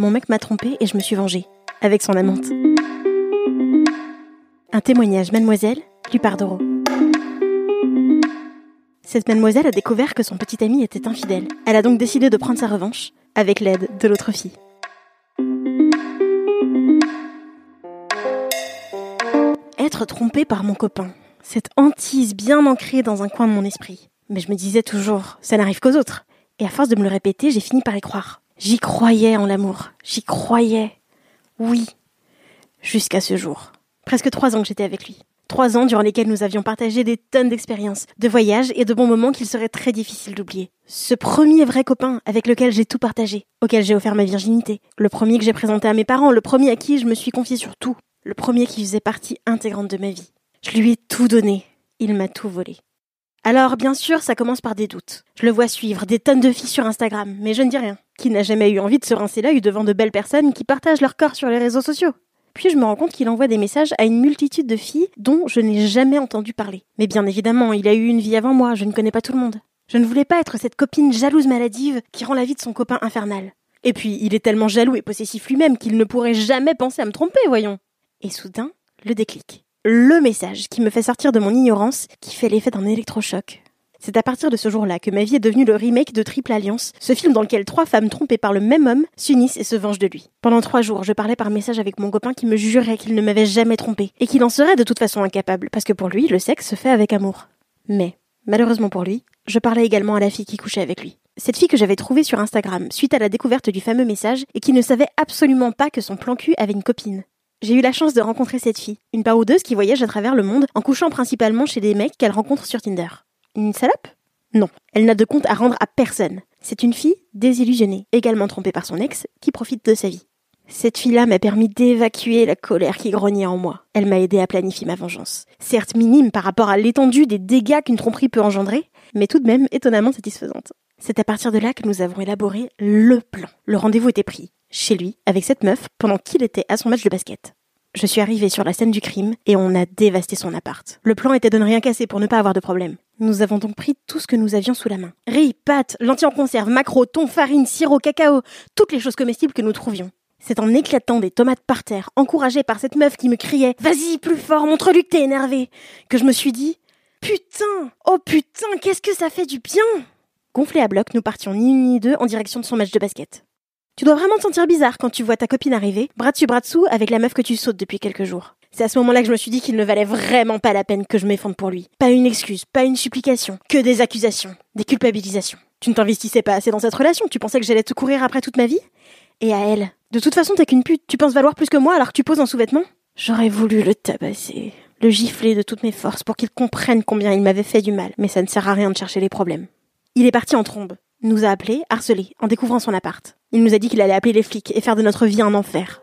Mon mec m'a trompé et je me suis vengée avec son amante. Un témoignage, mademoiselle, lui d'Oro. Cette mademoiselle a découvert que son petit ami était infidèle. Elle a donc décidé de prendre sa revanche avec l'aide de l'autre fille. Être trompée par mon copain, cette hantise bien ancrée dans un coin de mon esprit. Mais je me disais toujours, ça n'arrive qu'aux autres. Et à force de me le répéter, j'ai fini par y croire. J'y croyais en l'amour. J'y croyais. Oui. Jusqu'à ce jour. Presque trois ans que j'étais avec lui. Trois ans durant lesquels nous avions partagé des tonnes d'expériences, de voyages et de bons moments qu'il serait très difficile d'oublier. Ce premier vrai copain avec lequel j'ai tout partagé, auquel j'ai offert ma virginité, le premier que j'ai présenté à mes parents, le premier à qui je me suis confié sur tout, le premier qui faisait partie intégrante de ma vie. Je lui ai tout donné. Il m'a tout volé. Alors, bien sûr, ça commence par des doutes. Je le vois suivre des tonnes de filles sur Instagram, mais je ne dis rien. Qui n'a jamais eu envie de se rincer l'œil devant de belles personnes qui partagent leur corps sur les réseaux sociaux Puis je me rends compte qu'il envoie des messages à une multitude de filles dont je n'ai jamais entendu parler. Mais bien évidemment, il a eu une vie avant moi, je ne connais pas tout le monde. Je ne voulais pas être cette copine jalouse maladive qui rend la vie de son copain infernal. Et puis, il est tellement jaloux et possessif lui-même qu'il ne pourrait jamais penser à me tromper, voyons. Et soudain, le déclic le message qui me fait sortir de mon ignorance, qui fait l'effet d'un électrochoc. C'est à partir de ce jour-là que ma vie est devenue le remake de Triple Alliance, ce film dans lequel trois femmes trompées par le même homme s'unissent et se vengent de lui. Pendant trois jours, je parlais par message avec mon copain qui me jurait qu'il ne m'avait jamais trompé, et qu'il en serait de toute façon incapable, parce que pour lui, le sexe se fait avec amour. Mais, malheureusement pour lui, je parlais également à la fille qui couchait avec lui. Cette fille que j'avais trouvée sur Instagram suite à la découverte du fameux message et qui ne savait absolument pas que son plan cul avait une copine. J'ai eu la chance de rencontrer cette fille, une parodeuses qui voyage à travers le monde en couchant principalement chez des mecs qu'elle rencontre sur Tinder. Une salope Non, elle n'a de compte à rendre à personne. C'est une fille désillusionnée, également trompée par son ex, qui profite de sa vie. Cette fille-là m'a permis d'évacuer la colère qui grognait en moi. Elle m'a aidé à planifier ma vengeance. Certes minime par rapport à l'étendue des dégâts qu'une tromperie peut engendrer, mais tout de même étonnamment satisfaisante. C'est à partir de là que nous avons élaboré le plan. Le rendez-vous était pris chez lui, avec cette meuf, pendant qu'il était à son match de basket. Je suis arrivée sur la scène du crime et on a dévasté son appart. Le plan était de ne rien casser pour ne pas avoir de problème. Nous avons donc pris tout ce que nous avions sous la main. Riz, pâtes, lentilles en conserve, macro, thon, farine, sirop, cacao, toutes les choses comestibles que nous trouvions. C'est en éclatant des tomates par terre, encouragée par cette meuf qui me criait Vas-y, plus fort, montre-lui que t'es énervé que je me suis dit Putain Oh putain, qu'est-ce que ça fait du bien Gonflés à bloc, nous partions ni une ni deux en direction de son match de basket. Tu dois vraiment te sentir bizarre quand tu vois ta copine arriver, bras dessus bras dessous, avec la meuf que tu sautes depuis quelques jours. C'est à ce moment-là que je me suis dit qu'il ne valait vraiment pas la peine que je m'effondre pour lui. Pas une excuse, pas une supplication, que des accusations, des culpabilisations. Tu ne t'investissais pas assez dans cette relation, tu pensais que j'allais te courir après toute ma vie? Et à elle De toute façon, t'es qu'une pute, tu penses valoir plus que moi alors que tu poses en sous-vêtements J'aurais voulu le tabasser, le gifler de toutes mes forces pour qu'il comprenne combien il m'avait fait du mal, mais ça ne sert à rien de chercher les problèmes. Il est parti en trombe, nous a appelés, harcelés, en découvrant son appart. Il nous a dit qu'il allait appeler les flics et faire de notre vie un enfer.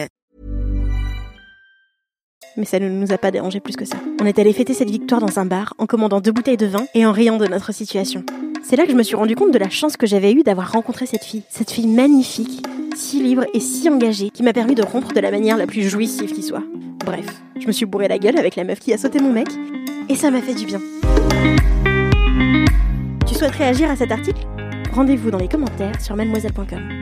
Mais ça ne nous a pas dérangé plus que ça. On est allé fêter cette victoire dans un bar, en commandant deux bouteilles de vin et en riant de notre situation. C'est là que je me suis rendu compte de la chance que j'avais eue d'avoir rencontré cette fille. Cette fille magnifique, si libre et si engagée, qui m'a permis de rompre de la manière la plus jouissive qui soit. Bref, je me suis bourré la gueule avec la meuf qui a sauté mon mec, et ça m'a fait du bien. Tu souhaites réagir à cet article? Rendez-vous dans les commentaires sur mademoiselle.com.